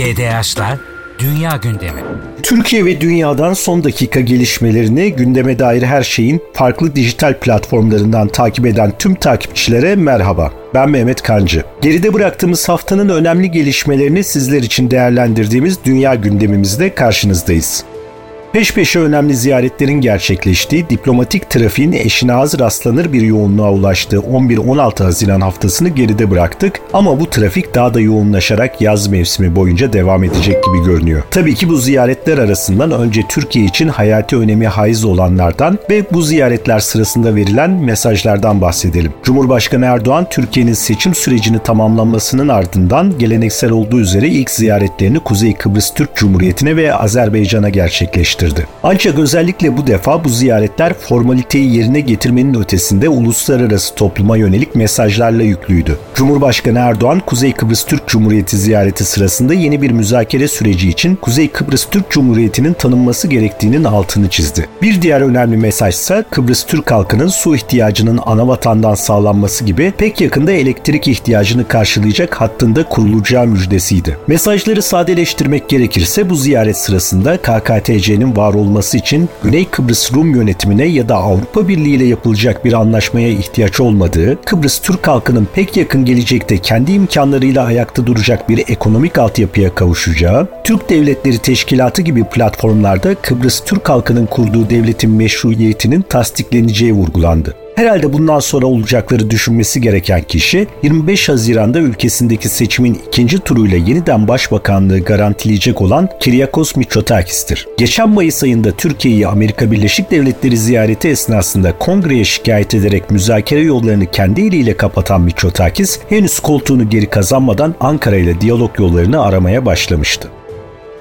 GDH'la Dünya Gündemi. Türkiye ve dünyadan son dakika gelişmelerini gündeme dair her şeyin farklı dijital platformlarından takip eden tüm takipçilere merhaba. Ben Mehmet Kancı. Geride bıraktığımız haftanın önemli gelişmelerini sizler için değerlendirdiğimiz dünya gündemimizde karşınızdayız. Peş peşe önemli ziyaretlerin gerçekleştiği, diplomatik trafiğin eşine az rastlanır bir yoğunluğa ulaştığı 11-16 Haziran haftasını geride bıraktık ama bu trafik daha da yoğunlaşarak yaz mevsimi boyunca devam edecek gibi görünüyor. Tabii ki bu ziyaretler arasından önce Türkiye için hayati önemi haiz olanlardan ve bu ziyaretler sırasında verilen mesajlardan bahsedelim. Cumhurbaşkanı Erdoğan Türkiye'nin seçim sürecini tamamlanmasının ardından geleneksel olduğu üzere ilk ziyaretlerini Kuzey Kıbrıs Türk Cumhuriyeti'ne ve Azerbaycan'a gerçekleştirdi gerçekleştirdi. Ancak özellikle bu defa bu ziyaretler formaliteyi yerine getirmenin ötesinde uluslararası topluma yönelik mesajlarla yüklüydü. Cumhurbaşkanı Erdoğan Kuzey Kıbrıs Türk Cumhuriyeti ziyareti sırasında yeni bir müzakere süreci için Kuzey Kıbrıs Türk Cumhuriyeti'nin tanınması gerektiğinin altını çizdi. Bir diğer önemli mesaj ise Kıbrıs Türk halkının su ihtiyacının ana vatandan sağlanması gibi pek yakında elektrik ihtiyacını karşılayacak hattında kurulacağı müjdesiydi. Mesajları sadeleştirmek gerekirse bu ziyaret sırasında KKTC'nin var olması için Güney Kıbrıs Rum yönetimine ya da Avrupa Birliği ile yapılacak bir anlaşmaya ihtiyaç olmadığı, Kıbrıs Türk halkının pek yakın gelecekte kendi imkanlarıyla ayakta duracak bir ekonomik altyapıya kavuşacağı, Türk Devletleri Teşkilatı gibi platformlarda Kıbrıs Türk halkının kurduğu devletin meşruiyetinin tasdikleneceği vurgulandı. Herhalde bundan sonra olacakları düşünmesi gereken kişi 25 Haziran'da ülkesindeki seçimin ikinci turuyla yeniden başbakanlığı garantileyecek olan Kiryakos Mitsotakis'tir. Geçen Mayıs ayında Türkiye'yi Amerika Birleşik Devletleri ziyareti esnasında kongreye şikayet ederek müzakere yollarını kendi eliyle kapatan Mitsotakis henüz koltuğunu geri kazanmadan Ankara ile diyalog yollarını aramaya başlamıştı.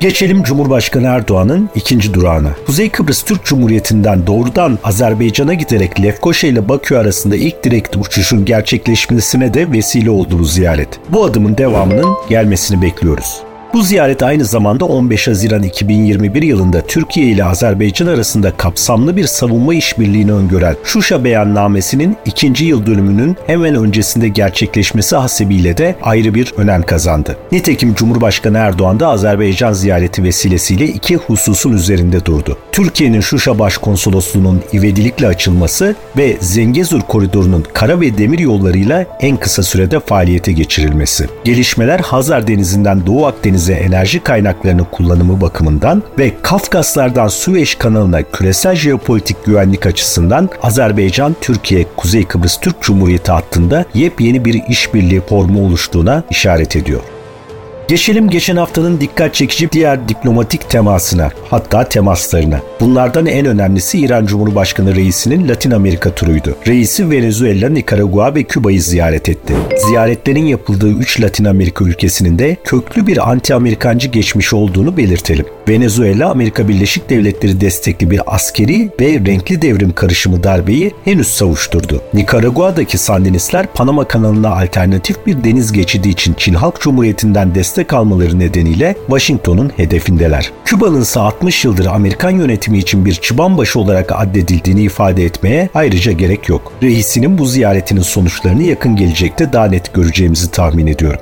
Geçelim Cumhurbaşkanı Erdoğan'ın ikinci durağına. Kuzey Kıbrıs Türk Cumhuriyeti'nden doğrudan Azerbaycan'a giderek Lefkoşa ile Bakü arasında ilk direkt uçuşun gerçekleşmesine de vesile oldu bu ziyaret. Bu adımın devamının gelmesini bekliyoruz. Bu ziyaret aynı zamanda 15 Haziran 2021 yılında Türkiye ile Azerbaycan arasında kapsamlı bir savunma işbirliğini öngören Şuşa beyannamesinin ikinci yıl dönümünün hemen öncesinde gerçekleşmesi hasebiyle de ayrı bir önem kazandı. Nitekim Cumhurbaşkanı Erdoğan da Azerbaycan ziyareti vesilesiyle iki hususun üzerinde durdu. Türkiye'nin Şuşa Başkonsolosluğu'nun ivedilikle açılması ve Zengezur koridorunun kara ve demir yollarıyla en kısa sürede faaliyete geçirilmesi. Gelişmeler Hazar Denizi'nden Doğu Akdeniz denize enerji kaynaklarının kullanımı bakımından ve Kafkaslardan Süveyş kanalına küresel jeopolitik güvenlik açısından Azerbaycan, Türkiye, Kuzey Kıbrıs Türk Cumhuriyeti hattında yepyeni bir işbirliği formu oluştuğuna işaret ediyor. Geçelim geçen haftanın dikkat çekici diğer diplomatik temasına, hatta temaslarına. Bunlardan en önemlisi İran Cumhurbaşkanı reisinin Latin Amerika turuydu. Reisi Venezuela, Nikaragua ve Küba'yı ziyaret etti. Ziyaretlerin yapıldığı 3 Latin Amerika ülkesinin de köklü bir anti-Amerikancı geçmişi olduğunu belirtelim. Venezuela, Amerika Birleşik Devletleri destekli bir askeri ve renkli devrim karışımı darbeyi henüz savuşturdu. Nikaragua'daki Sandinistler Panama kanalına alternatif bir deniz geçidi için Çin Halk Cumhuriyeti'nden destek almaları nedeniyle Washington'un hedefindeler. Küba'nın ise 60 yıldır Amerikan yönetimi için bir çıbanbaşı olarak addedildiğini ifade etmeye ayrıca gerek yok. Reisinin bu ziyaretinin sonuçlarını yakın gelecekte daha net göreceğimizi tahmin ediyorum.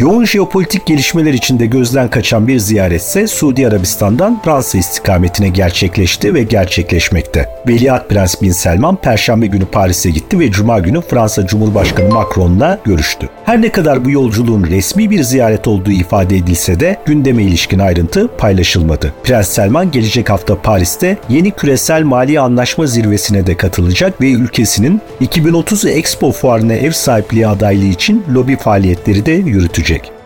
Yoğun jeopolitik gelişmeler içinde gözden kaçan bir ziyaretse Suudi Arabistan'dan Fransa istikametine gerçekleşti ve gerçekleşmekte. Veliaht Prens Bin Selman Perşembe günü Paris'e gitti ve Cuma günü Fransa Cumhurbaşkanı Macron'la görüştü. Her ne kadar bu yolculuğun resmi bir ziyaret olduğu ifade edilse de gündeme ilişkin ayrıntı paylaşılmadı. Prens Selman gelecek hafta Paris'te yeni küresel mali anlaşma zirvesine de katılacak ve ülkesinin 2030 Expo fuarına ev sahipliği adaylığı için lobi faaliyetleri de yürütecek.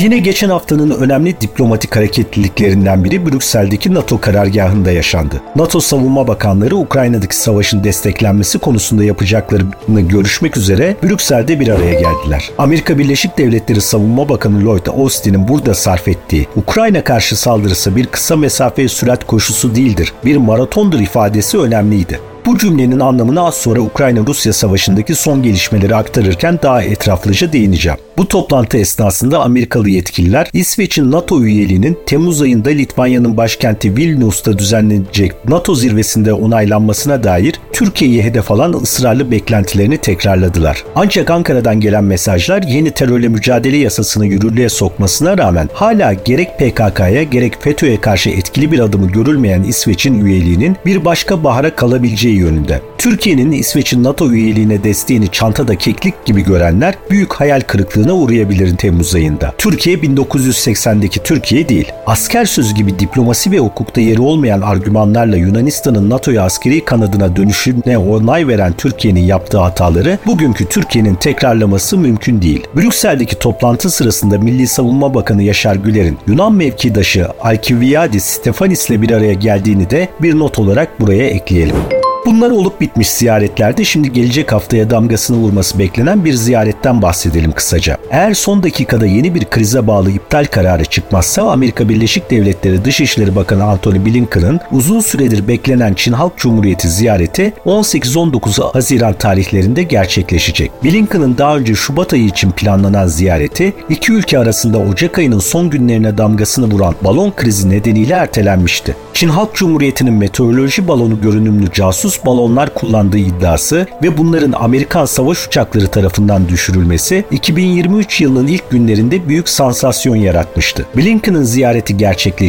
Yine geçen haftanın önemli diplomatik hareketliliklerinden biri Brüksel'deki NATO karargahında yaşandı. NATO Savunma Bakanları Ukrayna'daki savaşın desteklenmesi konusunda yapacaklarını görüşmek üzere Brüksel'de bir araya geldiler. Amerika Birleşik Devletleri Savunma Bakanı Lloyd Austin'in burada sarf ettiği Ukrayna karşı saldırısı bir kısa mesafe sürat koşusu değildir, bir maratondur ifadesi önemliydi. Bu cümlenin anlamını az sonra Ukrayna-Rusya savaşındaki son gelişmeleri aktarırken daha etraflıca değineceğim. Bu toplantı esnasında Amerikalı yetkililer İsveç'in NATO üyeliğinin Temmuz ayında Litvanya'nın başkenti Vilnius'ta düzenlenecek NATO zirvesinde onaylanmasına dair Türkiye'yi hedef alan ısrarlı beklentilerini tekrarladılar. Ancak Ankara'dan gelen mesajlar yeni terörle mücadele yasasını yürürlüğe sokmasına rağmen hala gerek PKK'ya gerek FETÖ'ye karşı etkili bir adımı görülmeyen İsveç'in üyeliğinin bir başka bahara kalabileceği yönünde. Türkiye'nin İsveç'in NATO üyeliğine desteğini çantada keklik gibi görenler büyük hayal kırıklığına uğrayabilir Temmuz ayında. Türkiye 1980'deki Türkiye değil. Asker sözü gibi diplomasi ve hukukta yeri olmayan argümanlarla Yunanistan'ın NATO'ya askeri kanadına dönüşüne onay veren Türkiye'nin yaptığı hataları bugünkü Türkiye'nin tekrarlaması mümkün değil. Brüksel'deki toplantı sırasında Milli Savunma Bakanı Yaşar Güler'in Yunan mevkidaşı Alkiviadis Stefanis'le bir araya geldiğini de bir not olarak buraya ekleyelim. Bunlar olup bitmiş ziyaretlerde şimdi gelecek haftaya damgasını vurması beklenen bir ziyaretten bahsedelim kısaca. Eğer son dakikada yeni bir krize bağlı iptal kararı çıkmazsa Amerika Birleşik Devletleri Dışişleri Bakanı Antony Blinken'ın uzun süredir beklenen Çin Halk Cumhuriyeti ziyareti 18-19 Haziran tarihlerinde gerçekleşecek. Blinken'ın daha önce Şubat ayı için planlanan ziyareti iki ülke arasında Ocak ayının son günlerine damgasını vuran balon krizi nedeniyle ertelenmişti. Çin Halk Cumhuriyeti'nin meteoroloji balonu görünümlü casus balonlar kullandığı iddiası ve bunların Amerikan savaş uçakları tarafından düşürülmesi 2023 yılının ilk günlerinde büyük sansasyon yaratmıştı. Blinken'ın ziyareti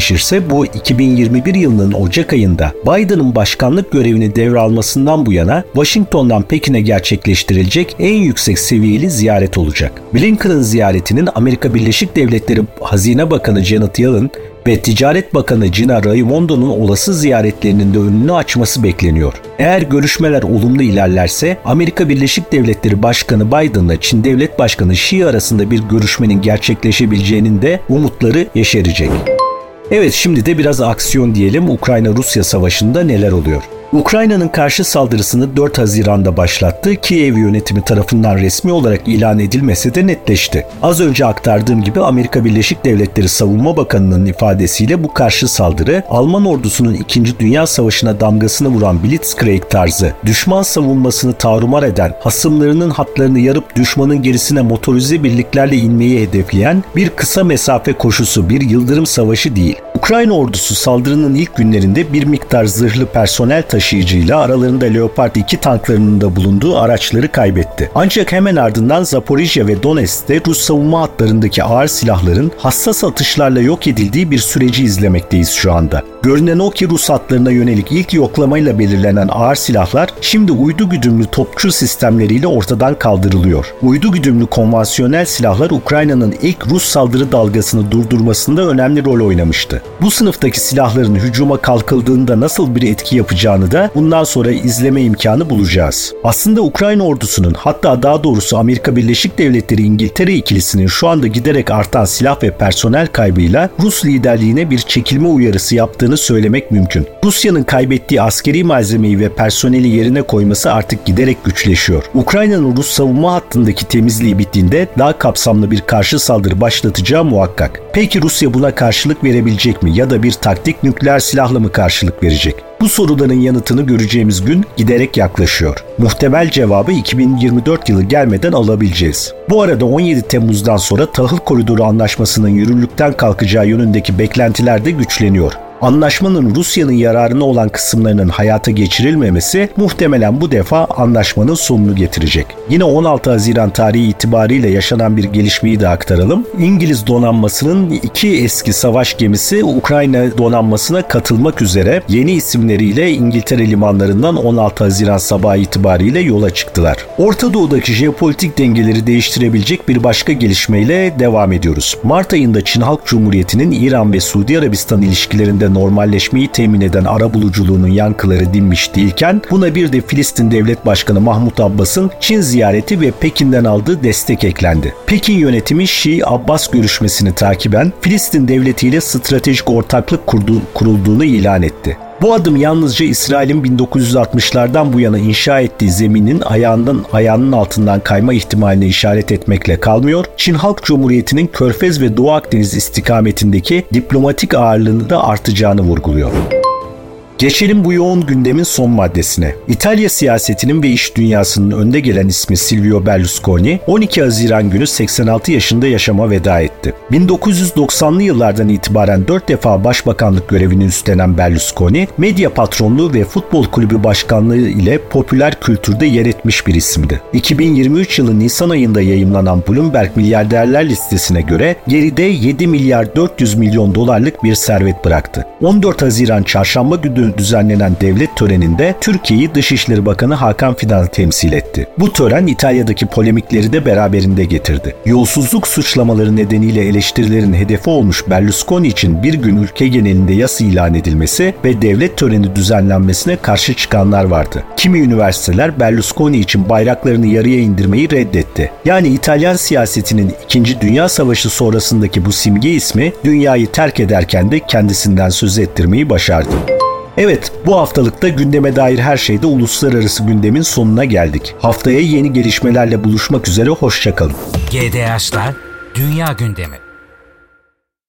gerçekleşirse bu 2021 yılının Ocak ayında Biden'ın başkanlık görevini devralmasından bu yana Washington'dan Pekin'e gerçekleştirilecek en yüksek seviyeli ziyaret olacak. Blinken'ın ziyaretinin Amerika Birleşik Devletleri Hazine Bakanı Janet Yellen ve Ticaret Bakanı Gina Raimondo'nun olası ziyaretlerinin de önünü açması bekleniyor. Eğer görüşmeler olumlu ilerlerse Amerika Birleşik Devletleri Başkanı Biden'la Çin Devlet Başkanı Xi arasında bir görüşmenin gerçekleşebileceğinin de umutları yeşerecek. Evet şimdi de biraz aksiyon diyelim Ukrayna-Rusya savaşında neler oluyor? Ukrayna'nın karşı saldırısını 4 Haziran'da başlattı. Kiev yönetimi tarafından resmi olarak ilan edilmese de netleşti. Az önce aktardığım gibi Amerika Birleşik Devletleri Savunma Bakanı'nın ifadesiyle bu karşı saldırı Alman ordusunun 2. Dünya Savaşı'na damgasını vuran Blitzkrieg tarzı, düşman savunmasını tarumar eden, hasımlarının hatlarını yarıp düşmanın gerisine motorize birliklerle inmeyi hedefleyen bir kısa mesafe koşusu, bir yıldırım savaşı değil. Ukrayna ordusu saldırının ilk günlerinde bir miktar zırhlı personel taşıyıcıyla aralarında Leopard 2 tanklarının da bulunduğu araçları kaybetti. Ancak hemen ardından Zaporijya ve Donetsk'te Rus savunma hatlarındaki ağır silahların hassas atışlarla yok edildiği bir süreci izlemekteyiz şu anda. Görünen o ki Rus hatlarına yönelik ilk yoklamayla belirlenen ağır silahlar şimdi uydu güdümlü topçu sistemleriyle ortadan kaldırılıyor. Uydu güdümlü konvansiyonel silahlar Ukrayna'nın ilk Rus saldırı dalgasını durdurmasında önemli rol oynamıştı. Bu sınıftaki silahların hücuma kalkıldığında nasıl bir etki yapacağını da bundan sonra izleme imkanı bulacağız. Aslında Ukrayna ordusunun hatta daha doğrusu Amerika Birleşik Devletleri İngiltere ikilisinin şu anda giderek artan silah ve personel kaybıyla Rus liderliğine bir çekilme uyarısı yaptığını söylemek mümkün. Rusya'nın kaybettiği askeri malzemeyi ve personeli yerine koyması artık giderek güçleşiyor. Ukrayna'nın Rus savunma hattındaki temizliği bittiğinde daha kapsamlı bir karşı saldırı başlatacağı muhakkak. Peki Rusya buna karşılık verebilecek mi ya da bir taktik nükleer silahla mı karşılık verecek? Bu soruların yanıtını göreceğimiz gün giderek yaklaşıyor. Muhtemel cevabı 2024 yılı gelmeden alabileceğiz. Bu arada 17 Temmuz'dan sonra tahıl koridoru anlaşmasının yürürlükten kalkacağı yönündeki beklentiler de güçleniyor. Anlaşmanın Rusya'nın yararına olan kısımlarının hayata geçirilmemesi muhtemelen bu defa anlaşmanın sonunu getirecek. Yine 16 Haziran tarihi itibariyle yaşanan bir gelişmeyi de aktaralım. İngiliz donanmasının iki eski savaş gemisi Ukrayna donanmasına katılmak üzere yeni isimleriyle İngiltere limanlarından 16 Haziran sabahı itibariyle yola çıktılar. Orta Doğu'daki jeopolitik dengeleri değiştirebilecek bir başka gelişmeyle devam ediyoruz. Mart ayında Çin Halk Cumhuriyeti'nin İran ve Suudi Arabistan ilişkilerinde normalleşmeyi temin eden ara buluculuğunun yankıları dinmiş değilken buna bir de Filistin Devlet Başkanı Mahmut Abbas'ın Çin ziyareti ve Pekin'den aldığı destek eklendi. Pekin yönetimi Şii-Abbas görüşmesini takiben Filistin devletiyle stratejik ortaklık kurdu, kurulduğunu ilan etti. Bu adım yalnızca İsrail'in 1960'lardan bu yana inşa ettiği zeminin ayağından ayağının altından kayma ihtimaline işaret etmekle kalmıyor. Çin Halk Cumhuriyeti'nin Körfez ve Doğu Akdeniz istikametindeki diplomatik ağırlığını da artacağını vurguluyor. Geçelim bu yoğun gündemin son maddesine. İtalya siyasetinin ve iş dünyasının önde gelen ismi Silvio Berlusconi 12 Haziran günü 86 yaşında yaşama veda etti. 1990'lı yıllardan itibaren 4 defa başbakanlık görevini üstlenen Berlusconi, medya patronluğu ve futbol kulübü başkanlığı ile popüler kültürde yer etmiş bir isimdi. 2023 yılı Nisan ayında yayımlanan Bloomberg milyarderler listesine göre geride 7 milyar 400 milyon dolarlık bir servet bıraktı. 14 Haziran çarşamba günü düzenlenen devlet töreninde Türkiye'yi Dışişleri Bakanı Hakan Fidan temsil etti. Bu tören İtalya'daki polemikleri de beraberinde getirdi. Yolsuzluk suçlamaları nedeniyle eleştirilerin hedefi olmuş Berlusconi için bir gün ülke genelinde yas ilan edilmesi ve devlet töreni düzenlenmesine karşı çıkanlar vardı. Kimi üniversiteler Berlusconi için bayraklarını yarıya indirmeyi reddetti. Yani İtalyan siyasetinin 2. Dünya Savaşı sonrasındaki bu simge ismi dünyayı terk ederken de kendisinden söz ettirmeyi başardı. Evet, bu haftalıkta gündeme dair her şeyde uluslararası gündemin sonuna geldik. Haftaya yeni gelişmelerle buluşmak üzere, hoşçakalın. GDH'lar Dünya Gündemi